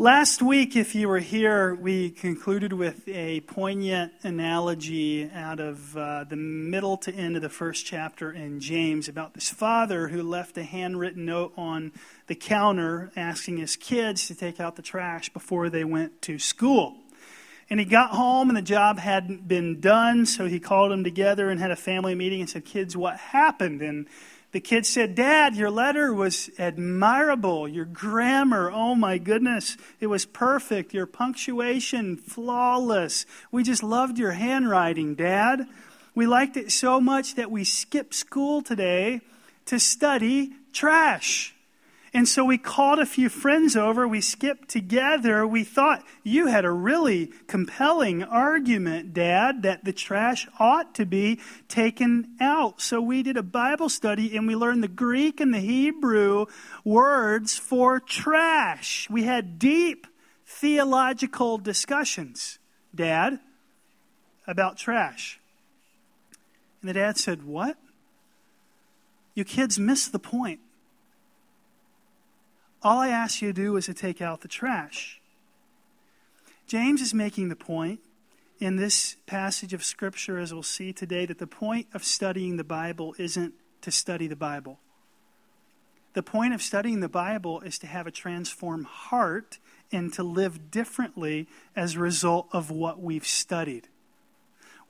Last week, if you were here, we concluded with a poignant analogy out of uh, the middle to end of the first chapter in James about this father who left a handwritten note on the counter asking his kids to take out the trash before they went to school. And he got home and the job hadn't been done, so he called them together and had a family meeting and said, Kids, what happened? And the kid said, Dad, your letter was admirable. Your grammar, oh my goodness, it was perfect. Your punctuation, flawless. We just loved your handwriting, Dad. We liked it so much that we skipped school today to study trash. And so we called a few friends over. We skipped together. We thought you had a really compelling argument, Dad, that the trash ought to be taken out. So we did a Bible study and we learned the Greek and the Hebrew words for trash. We had deep theological discussions, Dad, about trash. And the dad said, What? You kids missed the point. All I ask you to do is to take out the trash. James is making the point in this passage of Scripture, as we'll see today, that the point of studying the Bible isn't to study the Bible. The point of studying the Bible is to have a transformed heart and to live differently as a result of what we've studied.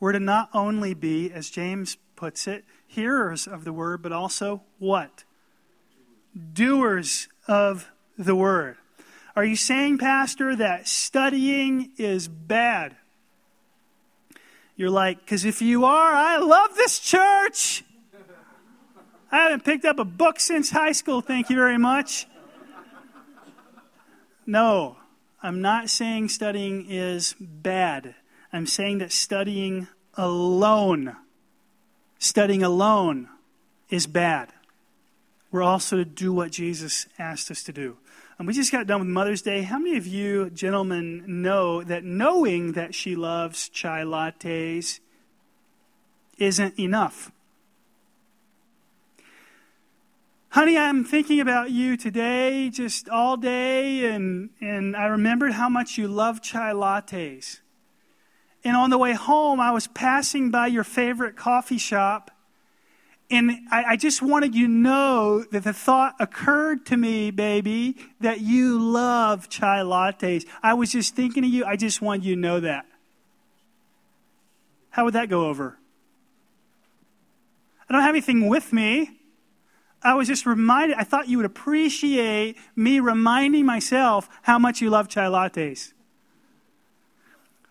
We're to not only be, as James puts it, hearers of the word, but also what? Doers of the word. Are you saying, Pastor, that studying is bad? You're like, because if you are, I love this church. I haven't picked up a book since high school, thank you very much. No, I'm not saying studying is bad. I'm saying that studying alone, studying alone is bad we're also to do what Jesus asked us to do. And we just got done with Mother's Day. How many of you gentlemen know that knowing that she loves chai lattes isn't enough? Honey, I'm thinking about you today, just all day, and, and I remembered how much you love chai lattes. And on the way home, I was passing by your favorite coffee shop and I, I, just wanted you to know that the thought occurred to me, baby, that you love chai lattes. I was just thinking of you. I just wanted you to know that. How would that go over? I don't have anything with me. I was just reminded, I thought you would appreciate me reminding myself how much you love chai lattes.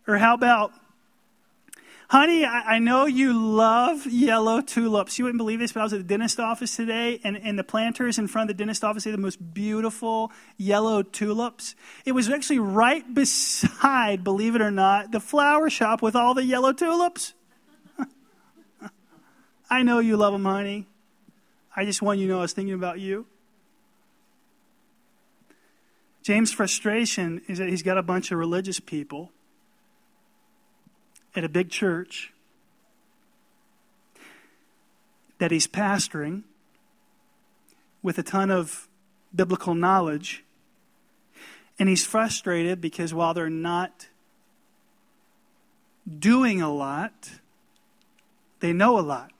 Or how about Honey, I, I, know you love yellow tulips. You wouldn't believe this, but I was at the dentist office today, and, and the planters in front of the dentist office had the most beautiful yellow tulips. It was actually right beside, believe it or not, the flower shop with all the yellow tulips. I know you love them, honey. I just want you to know I was thinking about you. James' frustration is that he's got a bunch of religious people at a big church that he's pastoring with a ton of biblical knowledge. And he's frustrated because while they're not doing a lot, they know a lot.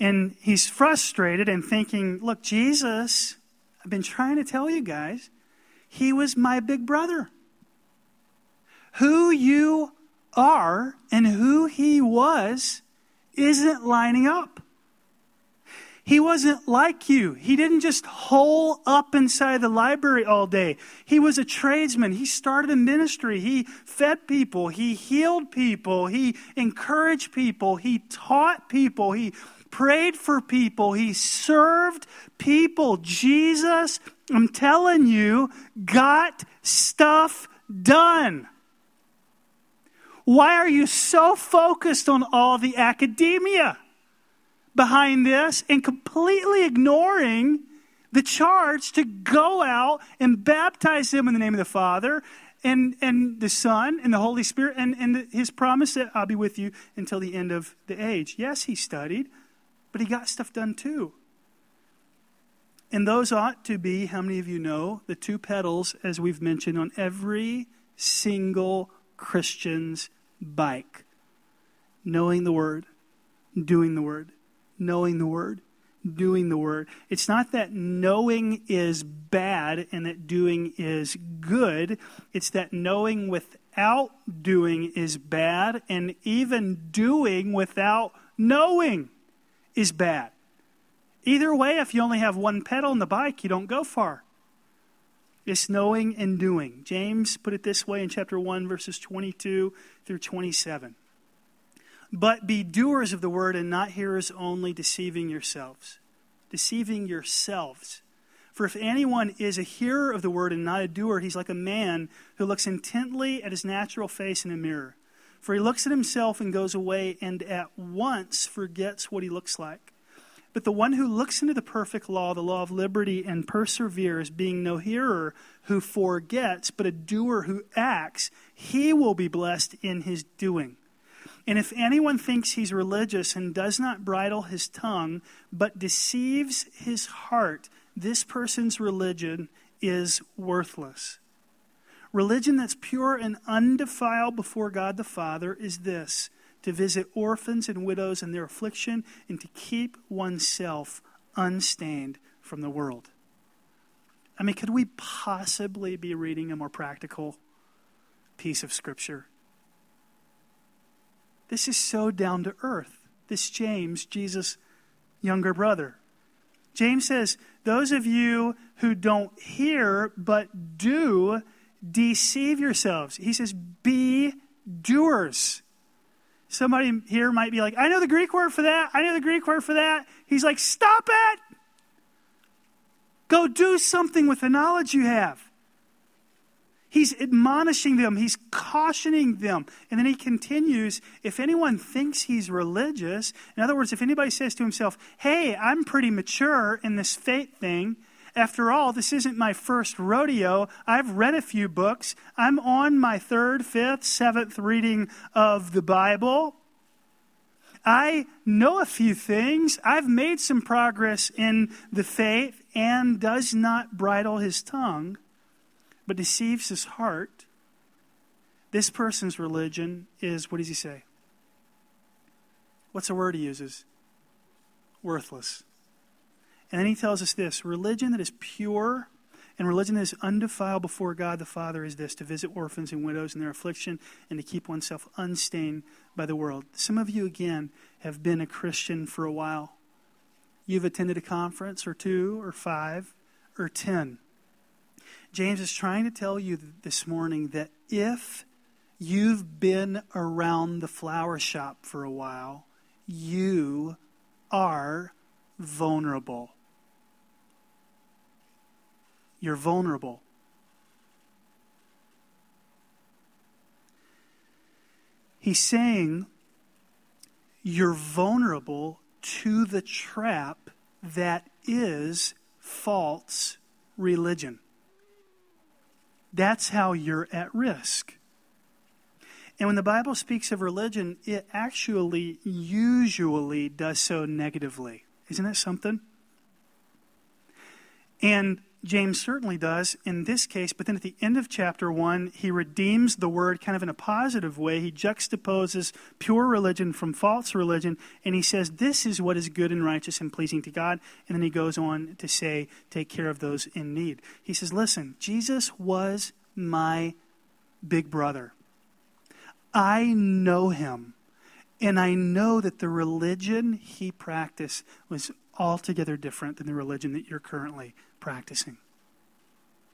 And he's frustrated and thinking, look, Jesus, I've been trying to tell you guys, he was my big brother who you are and who he was isn't lining up. He wasn't like you. He didn't just hole up inside the library all day. He was a tradesman. He started a ministry. He fed people. He healed people. He encouraged people. He taught people. He prayed for people. He served people. Jesus, I'm telling you, got stuff done. Why are you so focused on all the academia behind this and completely ignoring the charge to go out and baptize them in the name of the Father and, and the Son and the Holy Spirit and, and his promise that I'll be with you until the end of the age? Yes, he studied, but he got stuff done too. And those ought to be, how many of you know, the two pedals, as we've mentioned, on every single Christian's bike. Knowing the Word, doing the Word, knowing the Word, doing the Word. It's not that knowing is bad and that doing is good. It's that knowing without doing is bad, and even doing without knowing is bad. Either way, if you only have one pedal in the bike, you don't go far. It's knowing and doing. James put it this way in chapter 1, verses 22 through 27. But be doers of the word and not hearers only, deceiving yourselves. Deceiving yourselves. For if anyone is a hearer of the word and not a doer, he's like a man who looks intently at his natural face in a mirror. For he looks at himself and goes away and at once forgets what he looks like. But the one who looks into the perfect law, the law of liberty, and perseveres, being no hearer who forgets, but a doer who acts, he will be blessed in his doing. And if anyone thinks he's religious and does not bridle his tongue, but deceives his heart, this person's religion is worthless. Religion that's pure and undefiled before God the Father is this to visit orphans and widows in their affliction, and to keep oneself unstained from the world. I mean, could we possibly be reading a more practical piece of Scripture? This is so down to earth. This James, Jesus' younger brother. James says, Those of you who don't hear but do, deceive yourselves. He says, Be doers Somebody here might be like, I know the Greek word for that. I know the Greek word for that. He's like, stop it. Go do something with the knowledge you have. He's admonishing them, he's cautioning them. And then he continues if anyone thinks he's religious, in other words, if anybody says to himself, hey, I'm pretty mature in this faith thing, after all, this isn't my first rodeo. I've read a few books. I'm on my third, fifth, seventh reading of the Bible. I know a few things. I've made some progress in the faith and does not bridle his tongue, but deceives his heart. This person's religion is, what does he say? What's the word he uses? Worthless. And then he tells us this religion that is pure and religion that is undefiled before God the Father is this to visit orphans and widows in their affliction and to keep oneself unstained by the world. Some of you, again, have been a Christian for a while. You've attended a conference or two or five or ten. James is trying to tell you this morning that if you've been around the flower shop for a while, you are vulnerable you're vulnerable. He's saying you're vulnerable to the trap that is false religion. That's how you're at risk. And when the Bible speaks of religion, it actually usually does so negatively. Isn't that something? And James certainly does in this case, but then at the end of chapter 1, he redeems the word kind of in a positive way. He juxtaposes pure religion from false religion, and he says, This is what is good and righteous and pleasing to God. And then he goes on to say, Take care of those in need. He says, Listen, Jesus was my big brother. I know him, and I know that the religion he practiced was altogether different than the religion that you're currently practicing.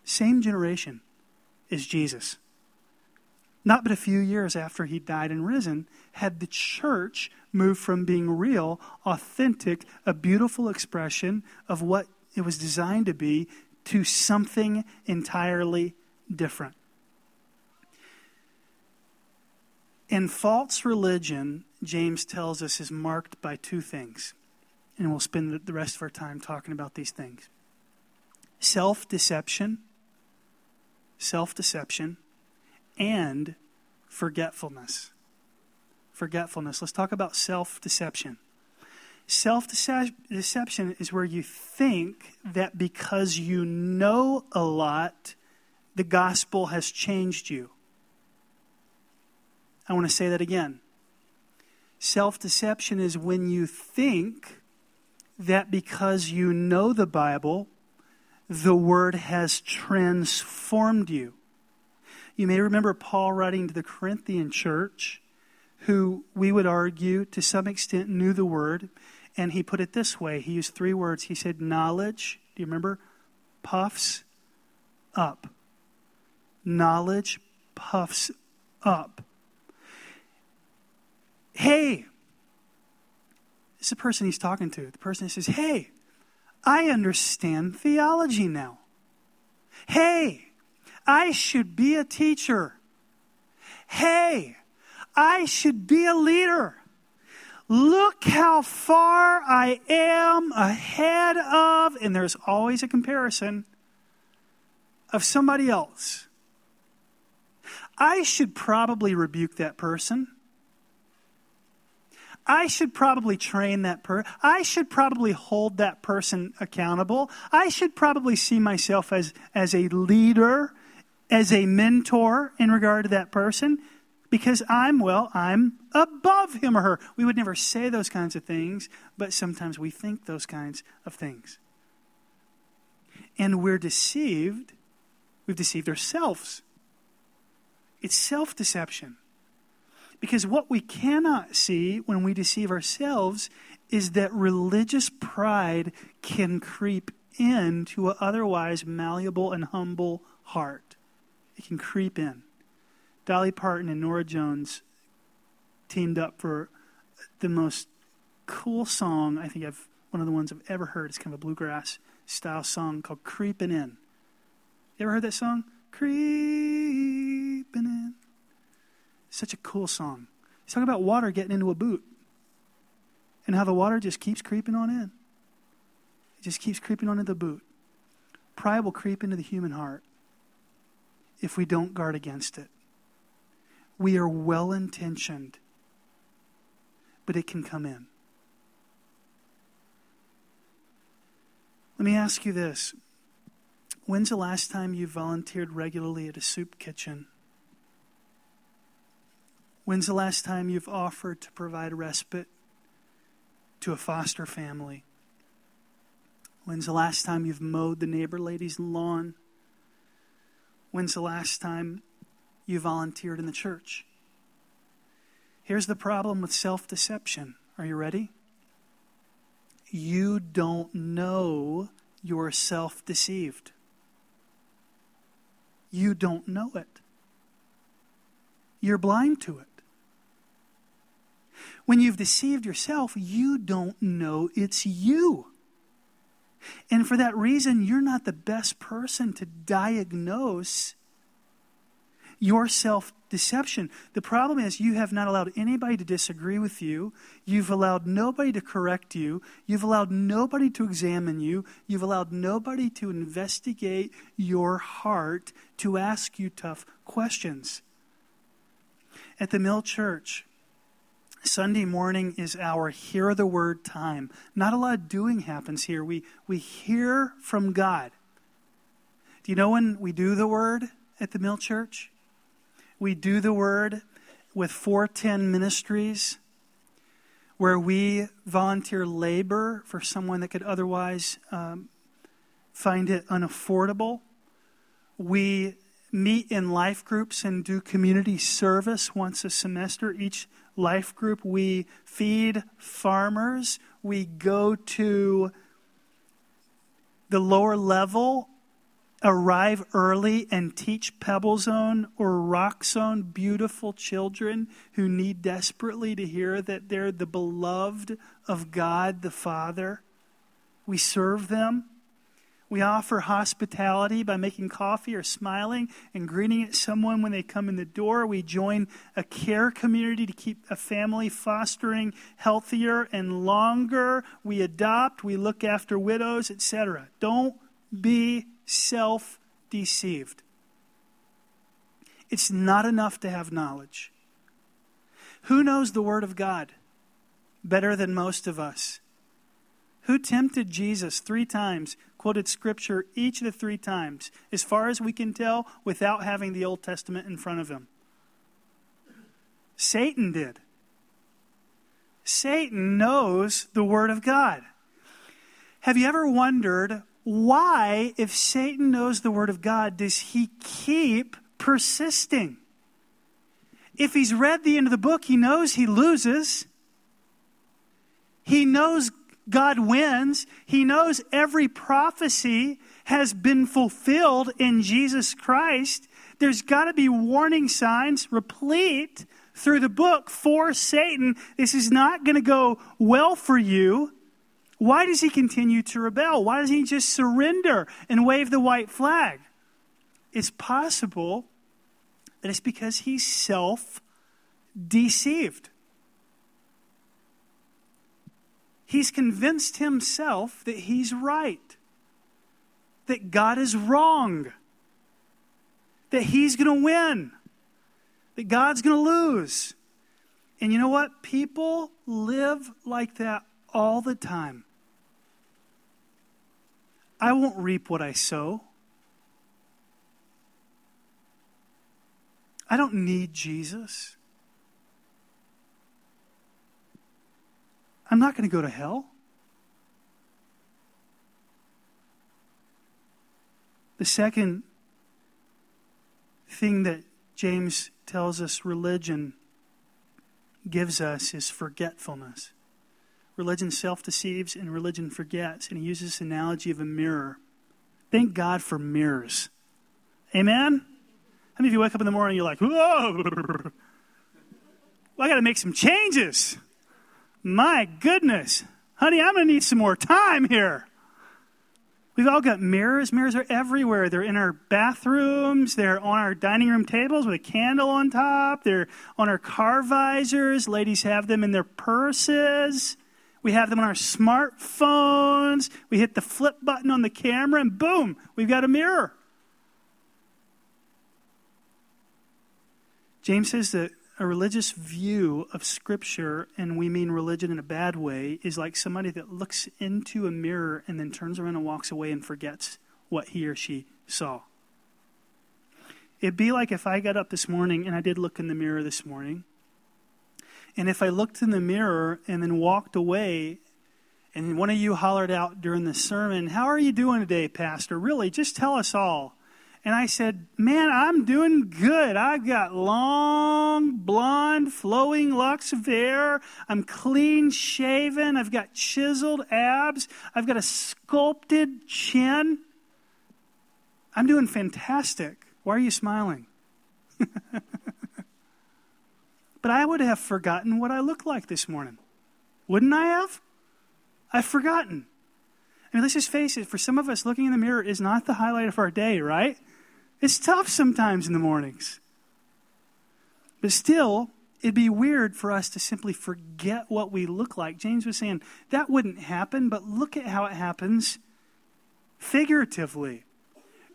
Same generation as Jesus. Not but a few years after he died and risen, had the church moved from being real, authentic, a beautiful expression of what it was designed to be, to something entirely different. And false religion, James tells us, is marked by two things. And we'll spend the rest of our time talking about these things self deception, self deception, and forgetfulness. Forgetfulness. Let's talk about self deception. Self deception is where you think that because you know a lot, the gospel has changed you. I want to say that again. Self deception is when you think that because you know the Bible, the Word has transformed you. You may remember Paul writing to the Corinthian church, who we would argue to some extent knew the Word, and he put it this way. He used three words. He said, Knowledge, do you remember? Puffs up. Knowledge puffs up. Hey, this is the person he's talking to. The person says, Hey, I understand theology now. Hey, I should be a teacher. Hey, I should be a leader. Look how far I am ahead of, and there's always a comparison of somebody else. I should probably rebuke that person. I should probably train that person. I should probably hold that person accountable. I should probably see myself as, as a leader, as a mentor in regard to that person because I'm, well, I'm above him or her. We would never say those kinds of things, but sometimes we think those kinds of things. And we're deceived. We've deceived ourselves. It's self deception. Because what we cannot see when we deceive ourselves is that religious pride can creep into an otherwise malleable and humble heart. It can creep in. Dolly Parton and Norah Jones teamed up for the most cool song I think I've one of the ones I've ever heard. It's kind of a bluegrass style song called Creeping In. You ever heard that song? Creeping In. Such a cool song. He's talking about water getting into a boot and how the water just keeps creeping on in. It just keeps creeping on into the boot. Pride will creep into the human heart if we don't guard against it. We are well intentioned, but it can come in. Let me ask you this. When's the last time you volunteered regularly at a soup kitchen? When's the last time you've offered to provide respite to a foster family? When's the last time you've mowed the neighbor lady's lawn? When's the last time you volunteered in the church? Here's the problem with self deception. Are you ready? You don't know you're self deceived. You don't know it. You're blind to it. When you've deceived yourself, you don't know it's you. And for that reason, you're not the best person to diagnose your self deception. The problem is, you have not allowed anybody to disagree with you. You've allowed nobody to correct you. You've allowed nobody to examine you. You've allowed nobody to investigate your heart, to ask you tough questions. At the Mill Church, Sunday morning is our hear the word time. Not a lot of doing happens here. We, we hear from God. Do you know when we do the word at the Mill Church? We do the word with 410 Ministries, where we volunteer labor for someone that could otherwise um, find it unaffordable. We meet in life groups and do community service once a semester. Each life group, we feed farmers. We go to the lower level, arrive early, and teach Pebble Zone or Rock Zone beautiful children who need desperately to hear that they're the beloved of God the Father. We serve them. We offer hospitality by making coffee or smiling and greeting at someone when they come in the door. We join a care community to keep a family fostering healthier and longer. We adopt, we look after widows, etc. Don't be self deceived. It's not enough to have knowledge. Who knows the Word of God better than most of us? Who tempted Jesus three times, quoted scripture each of the three times, as far as we can tell, without having the Old Testament in front of him? Satan did. Satan knows the Word of God. Have you ever wondered why, if Satan knows the Word of God, does he keep persisting? If he's read the end of the book, he knows he loses. He knows God wins. He knows every prophecy has been fulfilled in Jesus Christ. There's got to be warning signs replete through the book for Satan. This is not going to go well for you. Why does he continue to rebel? Why doesn't he just surrender and wave the white flag? It's possible that it's because he's self deceived. He's convinced himself that he's right, that God is wrong, that he's going to win, that God's going to lose. And you know what? People live like that all the time. I won't reap what I sow. I don't need Jesus. I'm not going to go to hell. The second thing that James tells us religion gives us is forgetfulness. Religion self deceives and religion forgets. And he uses this analogy of a mirror. Thank God for mirrors. Amen? How many of you wake up in the morning and you're like, whoa, well, I got to make some changes? My goodness. Honey, I'm going to need some more time here. We've all got mirrors. Mirrors are everywhere. They're in our bathrooms. They're on our dining room tables with a candle on top. They're on our car visors. Ladies have them in their purses. We have them on our smartphones. We hit the flip button on the camera, and boom, we've got a mirror. James says that a religious view of Scripture, and we mean religion in a bad way, is like somebody that looks into a mirror and then turns around and walks away and forgets what he or she saw. It'd be like if I got up this morning and I did look in the mirror this morning, and if I looked in the mirror and then walked away, and one of you hollered out during the sermon, How are you doing today, Pastor? Really, just tell us all. And I said, Man, I'm doing good. I've got long, blonde, flowing locks of hair. I'm clean shaven. I've got chiseled abs. I've got a sculpted chin. I'm doing fantastic. Why are you smiling? but I would have forgotten what I looked like this morning. Wouldn't I have? I've forgotten. I mean, let's just face it, for some of us, looking in the mirror is not the highlight of our day, right? It's tough sometimes in the mornings. But still, it'd be weird for us to simply forget what we look like. James was saying that wouldn't happen, but look at how it happens figuratively.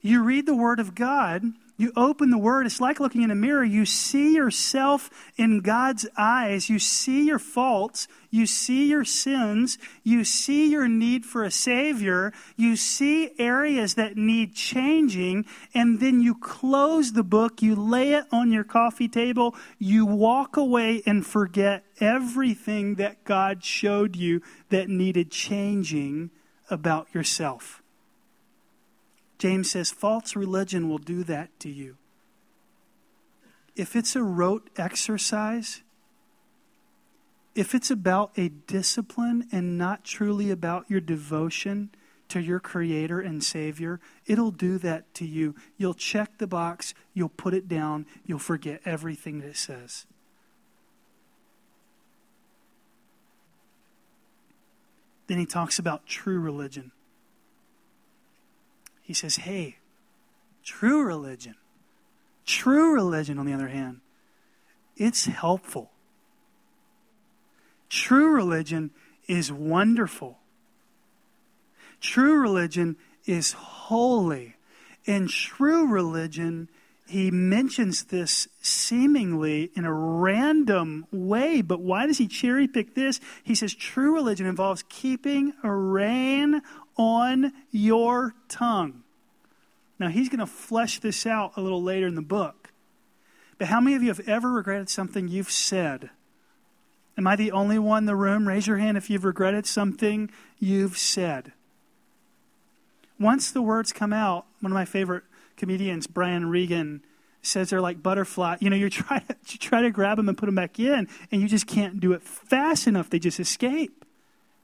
You read the Word of God, you open the Word, it's like looking in a mirror. You see yourself in God's eyes. You see your faults. You see your sins. You see your need for a Savior. You see areas that need changing. And then you close the book. You lay it on your coffee table. You walk away and forget everything that God showed you that needed changing about yourself. James says false religion will do that to you. If it's a rote exercise, if it's about a discipline and not truly about your devotion to your Creator and Savior, it'll do that to you. You'll check the box, you'll put it down, you'll forget everything that it says. Then he talks about true religion he says, hey, true religion, true religion, on the other hand, it's helpful. True religion is wonderful. True religion is holy. And true religion he mentions this seemingly in a random way, but why does he cherry pick this? He says true religion involves keeping a rein on your tongue. Now, he's going to flesh this out a little later in the book. But how many of you have ever regretted something you've said? Am I the only one in the room? Raise your hand if you've regretted something you've said. Once the words come out, one of my favorite comedians, Brian Regan, says they're like butterfly. You know, you try to you try to grab them and put them back in, and you just can't do it fast enough. They just escape,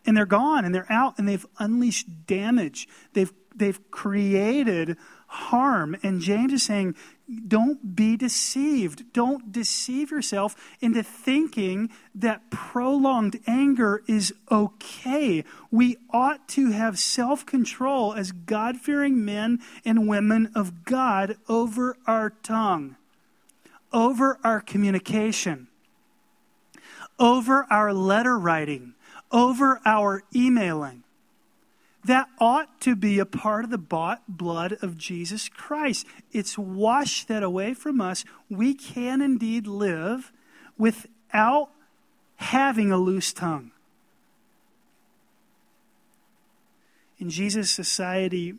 and they're gone, and they're out, and they've unleashed damage. They've they've created harm. And James is saying, don't be deceived. Don't deceive yourself into thinking that prolonged anger is okay. We ought to have self control as God fearing men and women of God over our tongue, over our communication, over our letter writing, over our emailing that ought to be a part of the bought blood of Jesus Christ. It's washed that away from us. We can indeed live without having a loose tongue. In Jesus' society,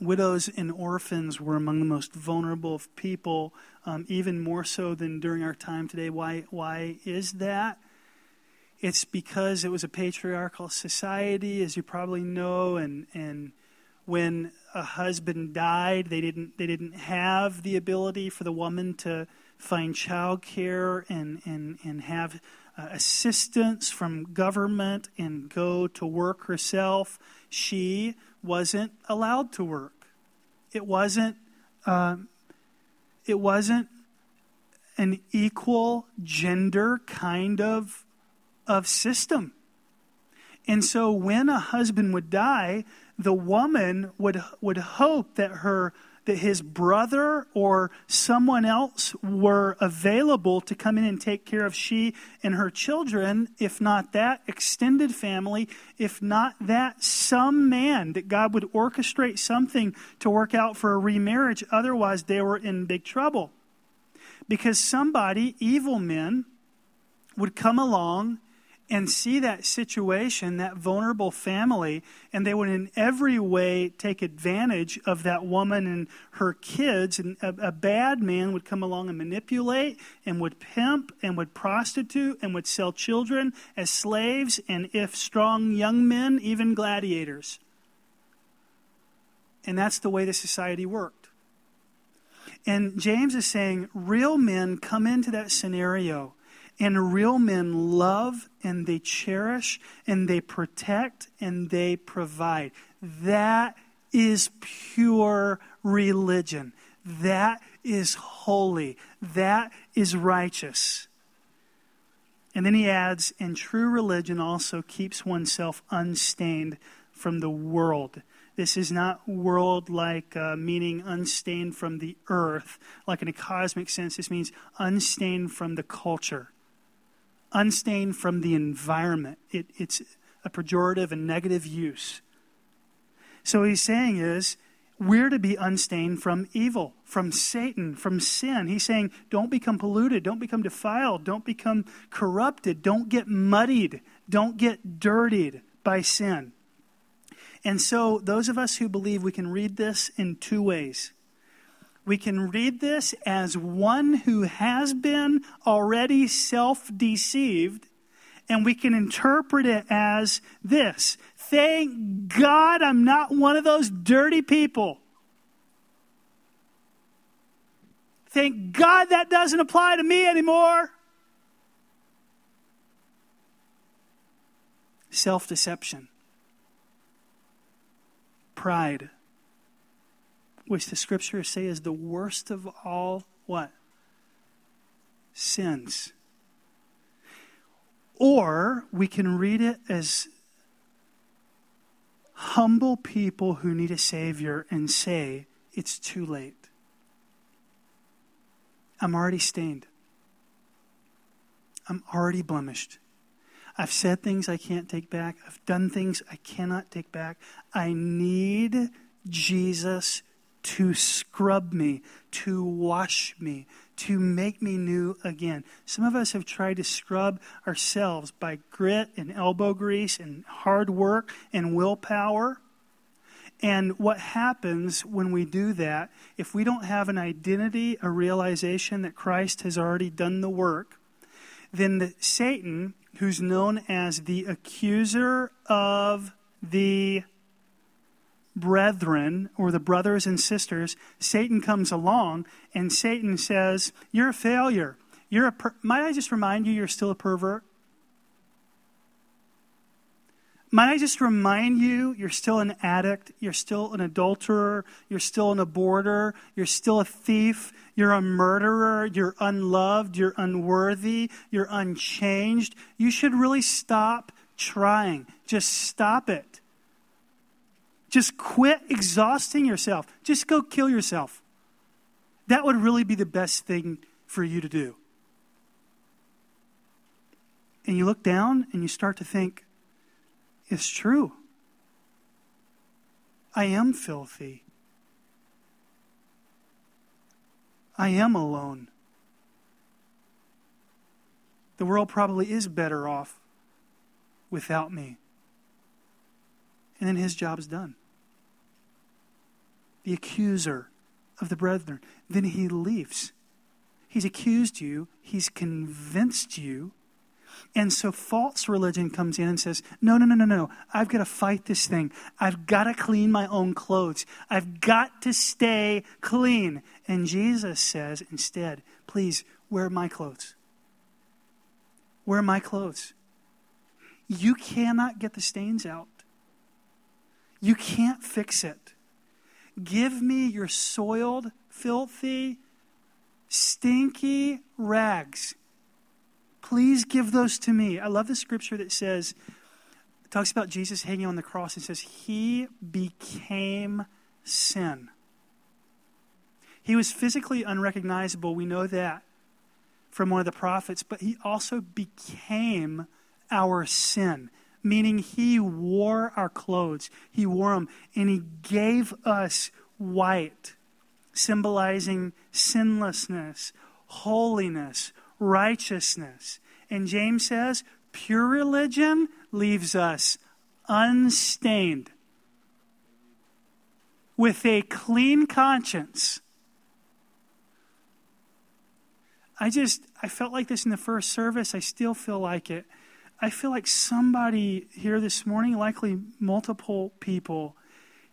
widows and orphans were among the most vulnerable of people, um, even more so than during our time today. Why, why is that? It's because it was a patriarchal society, as you probably know, and, and when a husband died, they didn't, they didn't have the ability for the woman to find child care and, and, and have uh, assistance from government and go to work herself. She wasn't allowed to work. It wasn't, uh, it wasn't an equal gender kind of of system. And so when a husband would die, the woman would, would hope that her that his brother or someone else were available to come in and take care of she and her children, if not that extended family, if not that some man, that God would orchestrate something to work out for a remarriage. Otherwise, they were in big trouble. Because somebody, evil men, would come along and see that situation, that vulnerable family, and they would in every way take advantage of that woman and her kids. And a, a, bad man would come along and manipulate and would pimp and would prostitute and would sell children as slaves, and if strong young men, even gladiators. And that's the way the society worked. And James is saying real men come into that scenario and real men love and they cherish and they protect and they provide. That is pure religion. That is holy. That is righteous. And then he adds, and true religion also keeps oneself unstained from the world. This is not world like, uh, meaning unstained from the earth, like in a cosmic sense. This means unstained from the culture unstained from the environment. It, it's a pejorative and negative use. So he's saying is, we're to be unstained from evil, from Satan, from sin. He's saying, don't become polluted, don't become defiled, don't become corrupted, don't get muddied, don't get dirtied by sin. And so, those of us who believe we can read this in two ways we can read this as one who has been already self deceived, and we can interpret it as this Thank God I'm not one of those dirty people. Thank God that doesn't apply to me anymore. Self deception, pride which the scriptures say is the worst of all what? Sins. Or we can read it as humble people who need a Savior and say, It's too late. I'm already stained. I'm already blemished. I've said things I can't take back. I've done things I cannot take back. I need Jesus to scrub me, to wash me, to make me new again. Some of us have tried to scrub ourselves by grit and elbow grease and hard work and willpower. And what happens when we do that, if we don't have an identity, a realization that Christ has already done the work, then the, Satan, who's known as the accuser of the brethren or the brothers and sisters, Satan comes along and Satan says, You're a failure. You're a per- Might I just remind you, you're still a pervert? Might I just remind you, you're still an addict, you're still an adulterer, you're still an aborter, you're still a thief, you're a murderer, you're unloved, you're unworthy, you're unchanged. You should really stop trying. Just stop it. Just quit exhausting yourself. Just go kill yourself. That would really be the best thing for you to do. And you look down and you start to think, it's true. I am filthy. I am alone. The world probably is better off without me. And then his job is done. The accuser of the brethren. Then he leaves. He's accused you, he's convinced you and so false religion comes in and says, no, no, no, no, no. I've got to fight this thing. I've got to clean my own clothes. I've got to stay clean. And Jesus says instead, please wear my clothes. Wear my clothes. You cannot get the stains out. You can't fix it. Give me your soiled, filthy, stinky rags Please give those to me. I love the scripture that says, talks about Jesus hanging on the cross and says, He became sin. He was physically unrecognizable. We know that from one of the prophets, but he also became our sin, meaning he wore our clothes. He wore them, and he gave us white, symbolizing sinlessness, holiness, righteousness. And James says, pure religion leaves us unstained with a clean conscience. I just, I felt like this in the first service. I still feel like it. I feel like somebody here this morning, likely multiple people,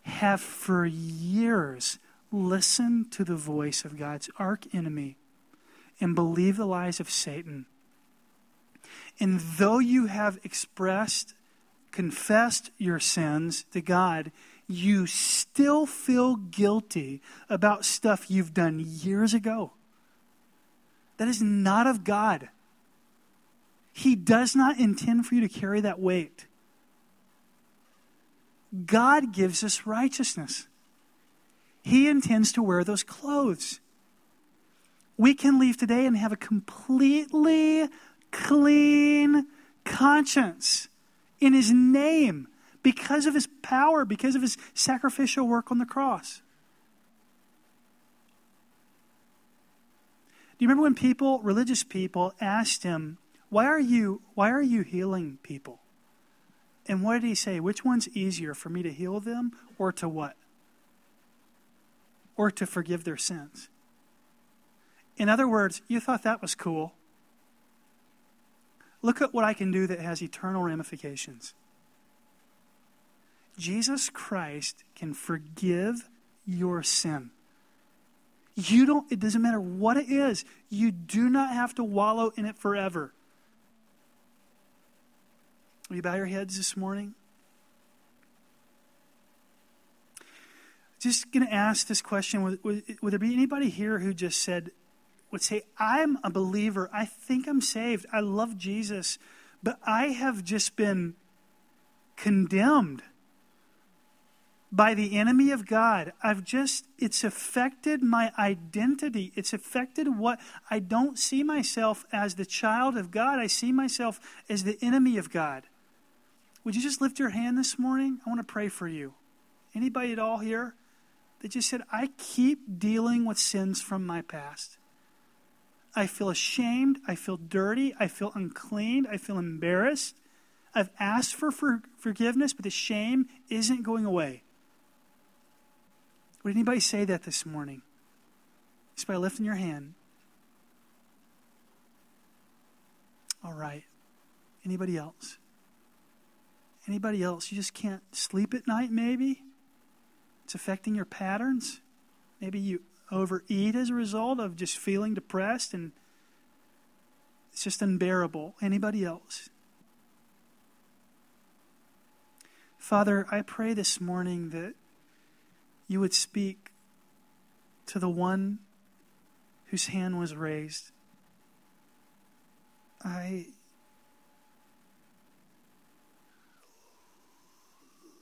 have for years listened to the voice of God's arch enemy and believe the lies of Satan. And though you have expressed, confessed your sins to God, you still feel guilty about stuff you've done years ago. That is not of God. He does not intend for you to carry that weight. God gives us righteousness. He intends to wear those clothes we can leave today and have a completely clean conscience in His name because of His power, because of His sacrificial work on the cross. Do you remember when people, religious people, asked him, "Why are you why are you healing people?" And what did he say? Which one's easier for me to heal them or to what? Or to forgive their sins? In other words, you thought that was cool. Look at what I can do that has eternal ramifications. Jesus Christ can forgive your sin. You don't, it doesn't matter what it is, you do not have to wallow in it forever. Will you bow your heads this morning? Just going to ask this question would, would, would there be anybody here who just said, would say, I'm a believer. I think I'm saved. I love Jesus. But I have just been condemned by the enemy of God. I've just, it's affected my identity. It's affected what I don't see myself as the child of God. I see myself as the enemy of God. Would you just lift your hand this morning? I want to pray for you. Anybody at all here? that just said, I keep dealing with sins from my past. I feel ashamed. I feel dirty. I feel unclean. I feel embarrassed. I've asked for, for forgiveness, but the shame isn't going away. Would anybody say that this morning? Just by lifting your hand. All right. Anybody else? Anybody else? You just can't sleep at night, maybe? It's affecting your patterns. Maybe you overeat as a result of just feeling depressed and it's just unbearable. Anybody else? Father, I pray this morning that you would speak to the one whose hand was raised. I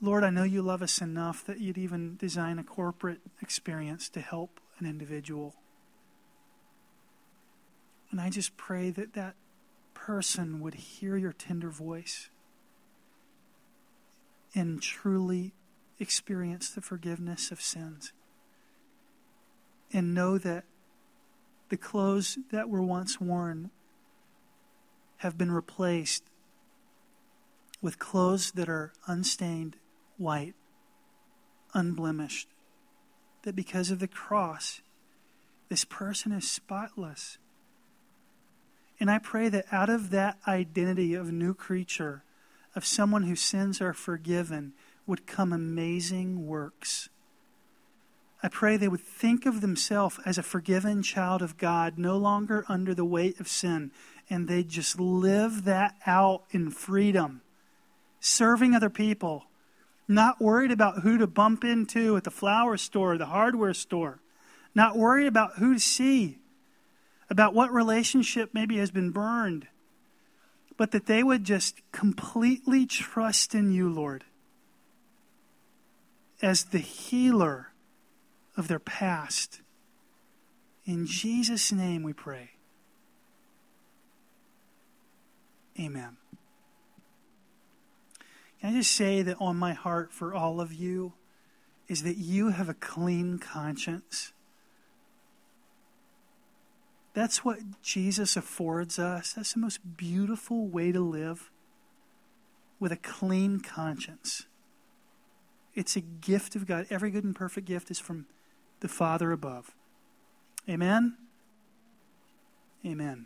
Lord, I know you love us enough that you'd even design a corporate experience to help an individual. And I just pray that that person would hear your tender voice and truly experience the forgiveness of sins. And know that the clothes that were once worn have been replaced with clothes that are unstained white, unblemished. That because of the cross, this person is spotless. And I pray that out of that identity of new creature, of someone whose sins are forgiven, would come amazing works. I pray they would think of themselves as a forgiven child of God, no longer under the weight of sin, and they just live that out in freedom, serving other people, not worried about who to bump into at the flower store, or the hardware store, not worried about who to see, about what relationship maybe has been burned, but that they would just completely trust in you, Lord, as the healer of their past. In Jesus' name we pray. Amen. Can I just say that on my heart for all of you is that you have a clean conscience? That's what Jesus affords us. That's the most beautiful way to live with a clean conscience. It's a gift of God. Every good and perfect gift is from the Father above. Amen? Amen.